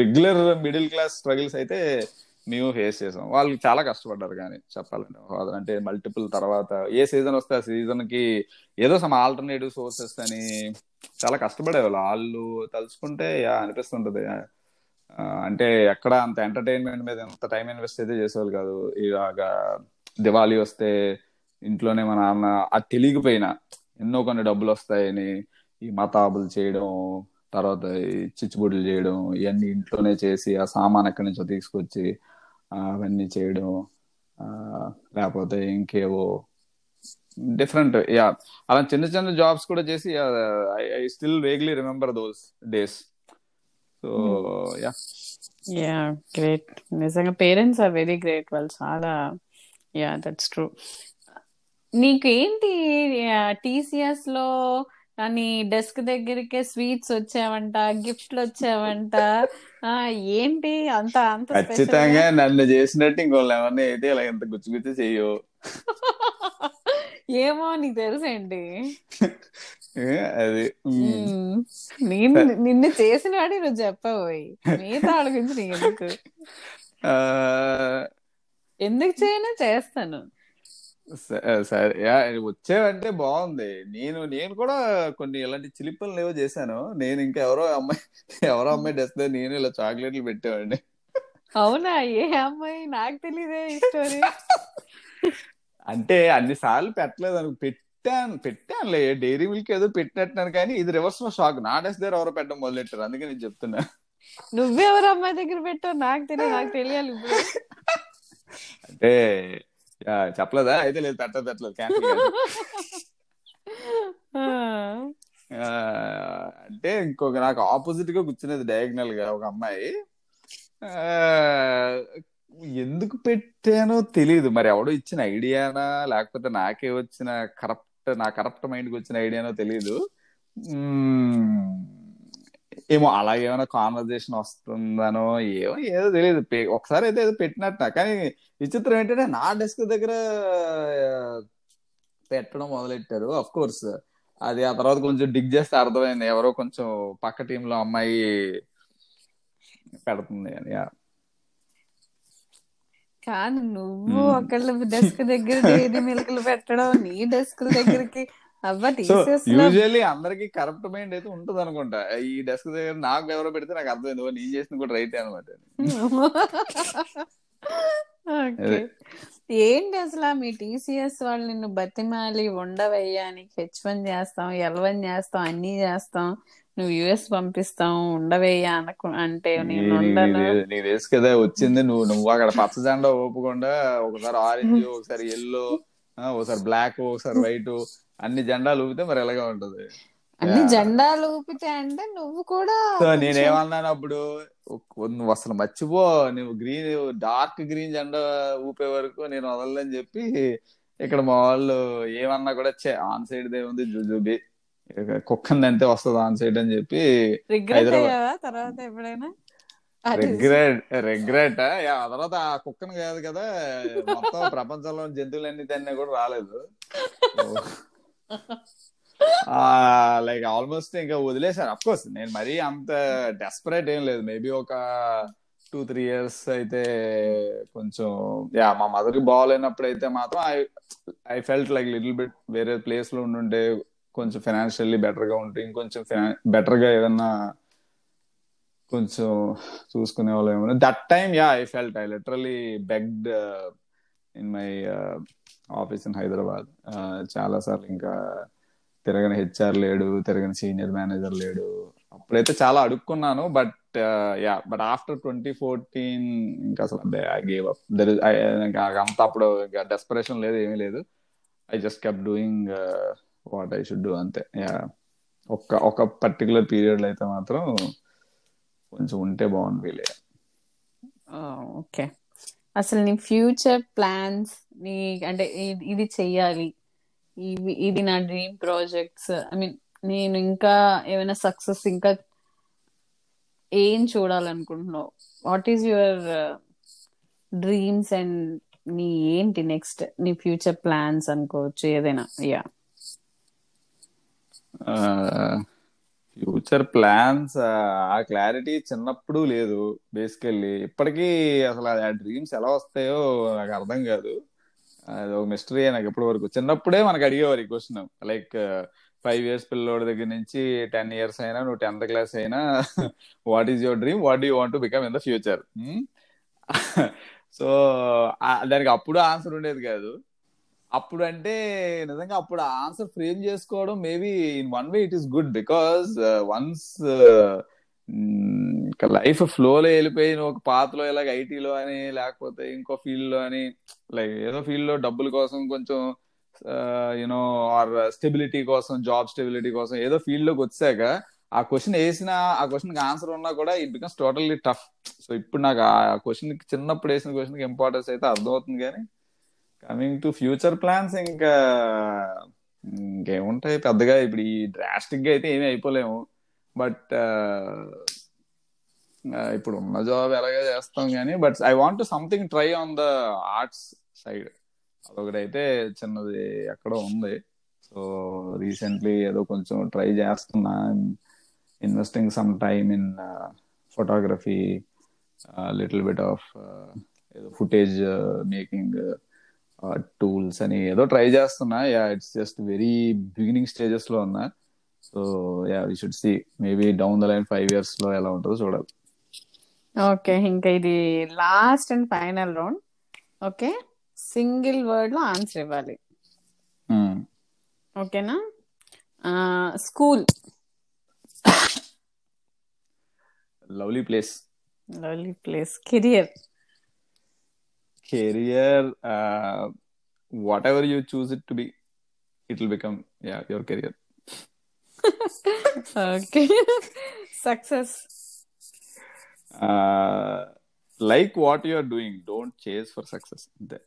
regular middle class struggles అయితే మేము ఫేస్ చేసాం. వాళ్ళు చాలా కష్టపడ్డారు కానీ చెప్పాలంటే. ఫాదర్ అంటే మల్టిపుల్ తర్వాత ఏ సీజన్ వస్తే ఆ సీజన్కి ఏదో సమ్ ఆల్టర్నేటివ్ సోర్సెస్ అని చాలా కష్టపడేవాళ్ళు. వాళ్ళు తలుచుకుంటే యా అనిపిస్తుంటది. అంటే ఎక్కడ అంత ఎంటర్టైన్మెంట్ మీద ఎంత టైం ఇన్వెస్ట్ అయితే చేసేవాళ్ళు కాదు. ఇలాగా దివాళీ వస్తే ఇంట్లోనే మా నాన్న అది తెలియకపోయినా ఎన్నో కొన్ని డబ్బులు వస్తాయని ఈ మతాబులు చేయడం తర్వాత ఈ చిచ్చుబుడ్లు చేయడం ఇవన్నీ ఇంట్లోనే చేసి ఆ సామాన్ ఎక్కడి నుంచో తీసుకొచ్చి అవన్నీ చేయడం లేకపోతే ఇంకేవో డిఫరెంట్ యా అలా చిన్న చిన్న జాబ్స్ కూడా చేసి I still vaguely remember those days so yeah. Yeah great నిజంగా పేరెంట్స్ ఆర్ వెరీ గ్రేట్ వాళ్ళు చాలా యా దట్స్ ట్రూ నీకేంటి టీసీఎస్లో నీ డెస్క్ దగ్గరికే స్వీట్స్ వచ్చావంట గిఫ్ట్లు వచ్చావంట? ఆ, ఏంటి అంత అంత ఖచ్చితంగా నన్ను చేసినట్టు ఇంకోళ్ళు ఎవరిని అయితే ఇలా ఎంత గుచ్చి గుచ్చి చెయ్యో ఏమో నీకు తెలుసండి అది. నేను నిన్ను చేసిన వాడి నువ్వు చెప్పబోయి మిగతా వాళ్ళ గురించి ఎందుకు? ఎందుకు చేయను? చేస్తాను. సరే. యా, వచ్చేవంటే బాగుంది. నేను నేను కూడా కొన్ని ఇలాంటి చిలిపలు ఏవో చేశాను. నేను ఇంకా ఎవరో అమ్మాయి ఎవరో అమ్మాయి దగ్గర నేను ఇలా చాక్లెట్లు పెట్టేవాడిని. అవునా? ఏ అమ్మాయి? నాకు తెలియదే ఈ స్టోరీ. అంటే అన్ని సార్లు పెట్టలేదు. అనుకో పెట్టాను పెట్టానులే. డైరీ మిల్క్ ఏదో పెట్టినట్టున్నాను కానీ ఇది రివర్స్లో షాక్ నా డెస్క్ దగ్గర ఎవరో పెట్టడం మొదలెట్టారు? అందుకే నేను చెప్తున్నా. నువ్వెవరు అమ్మాయి దగ్గర పెట్టావు? నాకు తెలియదు నాకు తెలియాలి అంటే చెప్పలేదా? అయితే లేదు పెట్టలేదు పెట్టలేదు. అంటే ఇంకొక నాకు ఆపోజిట్గా కూర్చునేది డయాగ్నల్గా ఒక అమ్మాయి. ఎందుకు పెట్టానో తెలియదు మరి ఎవడో ఇచ్చిన ఐడియానా లేకపోతే నాకే వచ్చిన కరప్ట్ నా కరప్ట్ మైండ్కి వచ్చిన ఐడియానో తెలియదు ఏమో అలా ఏమైనా కాన్వర్జేషన్ వస్తుందనో ఏమో ఏదో తెలియదు ఒకసారి అయితే ఏదో పెట్టినట్ట. కానీ విచిత్రం ఏంటంటే నా డెస్క్ దగ్గర పెట్టడం మొదలెట్టారు అఫ్ కోర్స్ అది ఆ తర్వాత కొంచెం డిగ్ చేస్తే అర్థమైంది. ఎవరో కొంచెం పక్క టీంలో అమ్మాయి పెడుతుంది అని యా. కాదు నువ్వు. ఒకళ్ళ డెస్క్ దగ్గర డైరీ మిల్క్లు పెట్టడం నీ డెస్క్ దగ్గరికి యూజువల్లీ అందరికి కరప్ట్ మైండ్ అయితే ఉంటుంది అనుకుంటా. ఈ డెస్క్ దగ్గర నాకు ఎవరో పెడితే నాకు అర్థమైంది ఓ, నేను చేసింది కూడా రైట్ అనమాట. ఏంటి అసలు మీ టీసీఎస్ వాళ్ళు నిన్ను బతిమాలి ఉండవయ్యా నీకు హెచ్ వన్ చేస్తాం ఎల్ వన్ చేస్తాం అన్ని చేస్తాం నువ్వు యుఎస్ పంపిస్తాం ఉండవయ్యా అనకు అంటే నేను ఉండను. నీకు తెలుసు కదా వచ్చింది నువ్వు నువ్వు అక్కడ పచ్చ జెండా ఊపకుండా ఒకసారి ఆరెంజ్ ఒకసారి ఎల్లో ఒకసారి బ్లాక్ ఒకసారి వైట్ అన్ని జెండాలు ఊపితే మరి ఎలాగా ఉంటది? అన్ని. జెండాలు ఊపితే అంటే నువ్వు కూడా సో నేనేమన్నాను అప్పుడు నువ్వు అసలు మర్చిపో నువ్వు గ్రీన్ డార్క్ గ్రీన్ జెండా ఊపే వరకు నేను వదలని చెప్పి ఇక్కడ మా వాళ్ళు ఏమన్నా కూడా చే ఆన్ సైడ్ దే ఉంది జుజుబి కుక్కంది అంతే వస్తుంది ఆన్ సైడ్ అని చెప్పి తర్వాత ఎప్పుడైనా? రెగ్రెట్ రెగ్రెట్ ఆ తర్వాత ఆ కుక్కను కాదు కదా మొత్తం ప్రపంచంలో జంతువులన్నీ తన్నీ కూడా రాలేదు. లైక్ ఆల్మోస్ట్ ఇంకా వదిలేశాను అఫ్ కోర్స్ నేను మరీ అంత డెస్పరేట్ ఏం లేదు. మేబీ ఒక టూ త్రీ ఇయర్స్ అయితే కొంచెం యా మా మదర్కి బాగాలేనప్పుడు అయితే మాత్రం I I felt like little bit వేరే ప్లేస్లో ఉండుంటే కొంచెం ఫైనాన్షియల్లీ బెటర్గా ఉంటే ఇంకొంచెం బెటర్గా ఏదన్నా కొంచెం చూసుకునే వాళ్ళు ఏమో that time yeah I felt I literally begged in my office in Hyderabad చాలా సార్లు ఇంకా తిరగని హెచ్ఆర్ లేడు తిరగని సీనియర్ మేనేజర్ లేడు. అప్పుడైతే చాలా అడుక్కున్నాను but yeah but after twenty fourteen ఇంకా అసలు ఐ గేవ్ అప్ దర్ ఇంకా అంత అప్పుడు ఇంకా డెస్పరేషన్ లేదు ఏమీ లేదు. I just kept doing what I should do అంతే. యా ఒక్క ఒక పర్టికులర్ పీరియడ్ అయితే మాత్రం కొంచెం ఉంటే బాగుంది వీలే ఓకే oh, అసలు నీ ఫ్యూచర్ ప్లాన్స్ నీ అంటే ఇది చెయ్యాలి ఇవి ఇది నా డ్రీమ్ ప్రాజెక్ట్స్. ఐ మీన్ నేను ఇంకా ఏమైనా సక్సెస్ ఇంకా ఏం చూడాలనుకుంటున్నావు? What is your dreams and నీ ఏంటి నెక్స్ట్ నీ ఫ్యూచర్ ప్లాన్స్ అనుకోవచ్చు ఏదైనా. యా ఫ్యూచర్ ప్లాన్స్ ఆ క్లారిటీ చిన్నప్పుడు లేదు బేసికల్లీ ఇప్పటికీ అసలు ఆ డ్రీమ్స్ ఎలా వస్తాయో నాకు అర్థం కాదు. అది ఒక మిస్టరీ నాకు ఎప్పటి వరకు. చిన్నప్పుడే మనకు అడిగేవారు ఈ క్వశ్చన్ లైక్ ఫైవ్ ఇయర్స్ పిల్లోడి దగ్గర నుంచి టెన్ ఇయర్స్ అయినా నువ్వు టెన్త్ క్లాస్ అయినా what is your dream what you want to become in the future so దానికి అప్పుడు ఆన్సర్ ఉండేది కాదు. అప్పుడు అంటే నిజంగా అప్పుడు ఆన్సర్ ఫ్రేమ్ చేసుకోవడం maybe in one way it is good because once ఇంకా లైఫ్ ఫ్లోలో వెళ్ళిపోయి నువ్వు ఒక పాతలో ఇలాగ ఐటీలో అని లేకపోతే ఇంకో ఫీల్డ్లో అని లైక్ ఏదో ఫీల్డ్లో డబ్బుల కోసం కొంచెం యూనో ఆర్ స్టెబిలిటీ కోసం జాబ్ స్టెబిలిటీ కోసం ఏదో ఫీల్డ్లోకి వచ్చాక ఆ క్వశ్చన్ వేసిన ఆ క్వశ్చన్కి ఆన్సర్ ఉన్నా కూడా it becomes totally tough. So ఇప్పుడు నాకు ఆ క్వశ్చన్కి చిన్నప్పుడు వేసిన క్వశ్చన్కి ఇంపార్టెన్స్ అయితే అర్థమవుతుంది కానీ కమింగ్ టు ఫ్యూచర్ ప్లాన్స్ ఇంకా ఇంకేముంటాయి పెద్దగా. ఇప్పుడు ఈ డ్రాస్టిక్గా అయితే ఏమీ అయిపోలేము. బట్ ఇప్పుడు ఉన్న జాబ్ ఎలాగే చేస్తాం కానీ but I want something try on the arts side అదొకటైతే చిన్నది ఎక్కడో ఉంది. సో రీసెంట్లీ ఏదో కొంచెం ట్రై చేస్తున్నా. Investing some time in photography little bit of ఏదో ఫుటేజ్ మేకింగ్ టూల్స్ అని ఏదో ట్రై చేస్తున్నా. Yeah it's just very beginning స్టేజెస్లో ఉన్నా. So yeah we should see maybe down the line five ఇయర్స్లో ఎలా ఉంటుందో చూడాలి. ఓకే ఇంకా ఇది last and final round. Okay single వర్డ్లో answer ఇవ్వాలి. ఓకేనా? School. Lovely place lovely place career career whatever you choose it to be it will become yeah your career okay success uh, like what you are doing don't chase for success. There.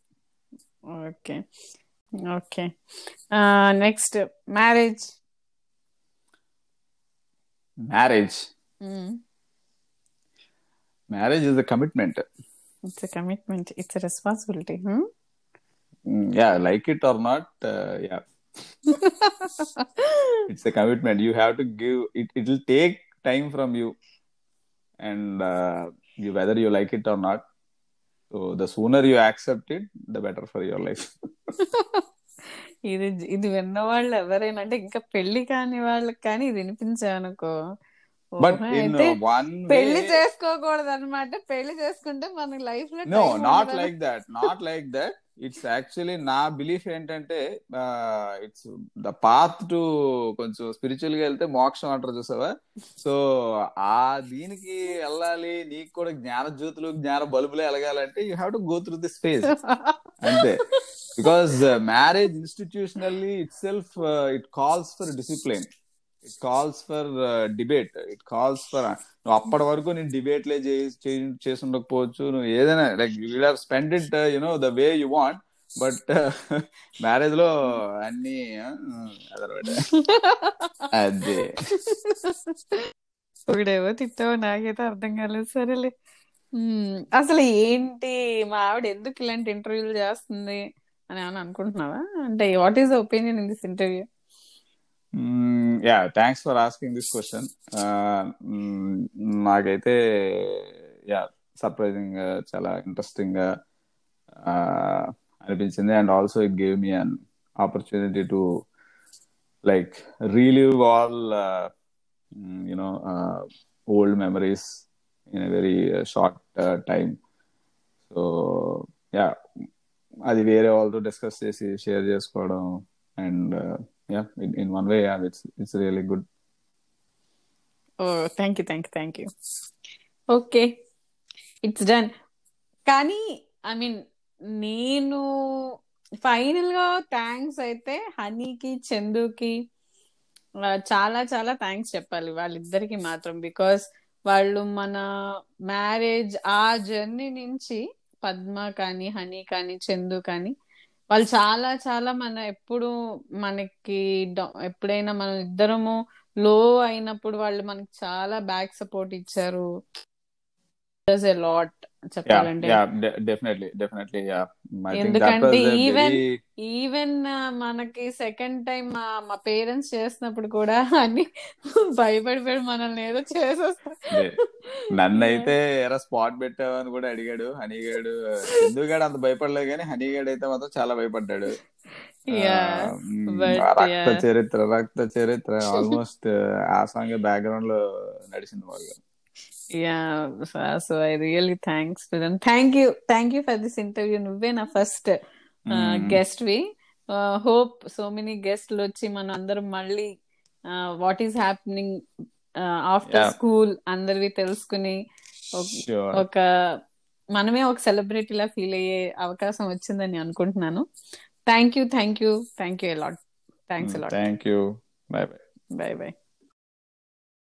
Okay. Okay. Uh, next marriage. Marriage. Mm. marriage is a commitment. It's a commitment. It's a responsibility. Hmm? hmm yeah like it or not uh, yeah. It's a commitment. You have to give it it will take time from you. And you whether you like it or not so the sooner you accept it the better for your life ఇది ఇది విన్న వాళ్ళు ఎవరైనా అంటే ఇంకా పెళ్ళి కాని వాళ్ళకి కానీ వినిపించే అనుకో. బట్ పెళ్ళి చేసుకోకూడదు అన్నమాట పెళ్ళి చేసుకుంటే మన లైఫ్లో not like that not like that it's actually నా బిలీఫ్ ఏంటంటే ఇట్స్ ద పాత్ టు కొంచెం స్పిరిచువల్గా వెళ్తే మోక్షం అంటారు చూసావా? సో ఆ దీనికి వెళ్ళాలి నీకు కూడా జ్ఞాన జ్యోతులు జ్ఞాన బల్బులే ఎలగాలంటే you have to go through this phase అంతే. Because marriage institutionally itself it calls for discipline it calls for debate it calls for నువ్వు అప్పటి వరకు నేను డిబేట్లే చేసి ఉండకపోవచ్చు నువ్వు ఏదైనా like you have spend it you know the way you want but మ్యారేజ్లో అన్ని అదే. ఇప్పుడేవో తిట్టావో నాకైతే అర్థం కాలేదు. సరేలే. అసలు ఏంటి? మా ఆవిడ ఎందుకు ఇలాంటి ఇంటర్వ్యూలు చేస్తుంది అని ఏమైనా అనుకుంటున్నావా? అంటే what is opinion in this interview yeah thanks for asking this question నాకైతే యా సర్ప్రైజింగ్ చాలా ఇంట్రెస్టింగ్గా అనిపించింది. And also it gave me an opportunity to like relive all you know old memories in a very short time so yeah అది వేరే వాళ్ళతో discuss చేసి share చేసుకోవడం and yeah in, in one way yeah it's it's really good oh thank you thank you thank you okay it's done కానీ I mean నేను ఫైనల్గా thanks అయితే హనీకి చందుకి చాలా చాలా థ్యాంక్స్ చెప్పాలి వాళ్ళిద్దరికి మాత్రం బికాస్ వాళ్ళు మన మ్యారేజ్ ఆ జర్నీ నుంచి పద్మ కానీ హనీ కానీ చందు కానీ వాళ్ళు చాలా చాలా మన ఎప్పుడు మనకి ఎప్పుడైనా మనం ఇద్దరము లో అయినప్పుడు వాళ్ళు మనకి చాలా బ్యాక్ సపోర్ట్ ఇచ్చారు. లాట్ చెప్పాలంటే. డెఫినెట్లీ డెఫినెట్లీ ఎందుకంటే ఈవెన్ ఈవెన్ మనకి సెకండ్ టైం మా మా పేరెంట్స్ చేసినప్పుడు కూడా అన్ని భయపడిపోయి మనల్ని ఏదో చేసేస్తారు నన్నైతే ఎరా స్పాట్ పెట్టావని కూడా అడిగాడు. హనీగాడు ఎందుగాడు అంత భయపడలేదు కానీ హనీగాడు అయితే మాత్రం చాలా భయపడ్డాడు. రక్త చరిత్ర రక్త చరిత్ర ఆల్మోస్ట్ ఆ సాంగ్ బ్యాక్గ్రౌండ్లో నడిచింది బాగా yeah so I really thanks to them thank you thank you for this interview నువ్వే నా first guest we. Hope so many గెస్ట్లు వచ్చి మనం అందరం మళ్ళీ what is happening after school అందరివి తెలుసుకుని ఒక మనమే ఒక సెలబ్రిటీ లా ఫీల్ అయ్యే అవకాశం వచ్చిందని అనుకుంటున్నాను. Thank you thank you thank you a lot thanks a lot thank you bye bye bye bye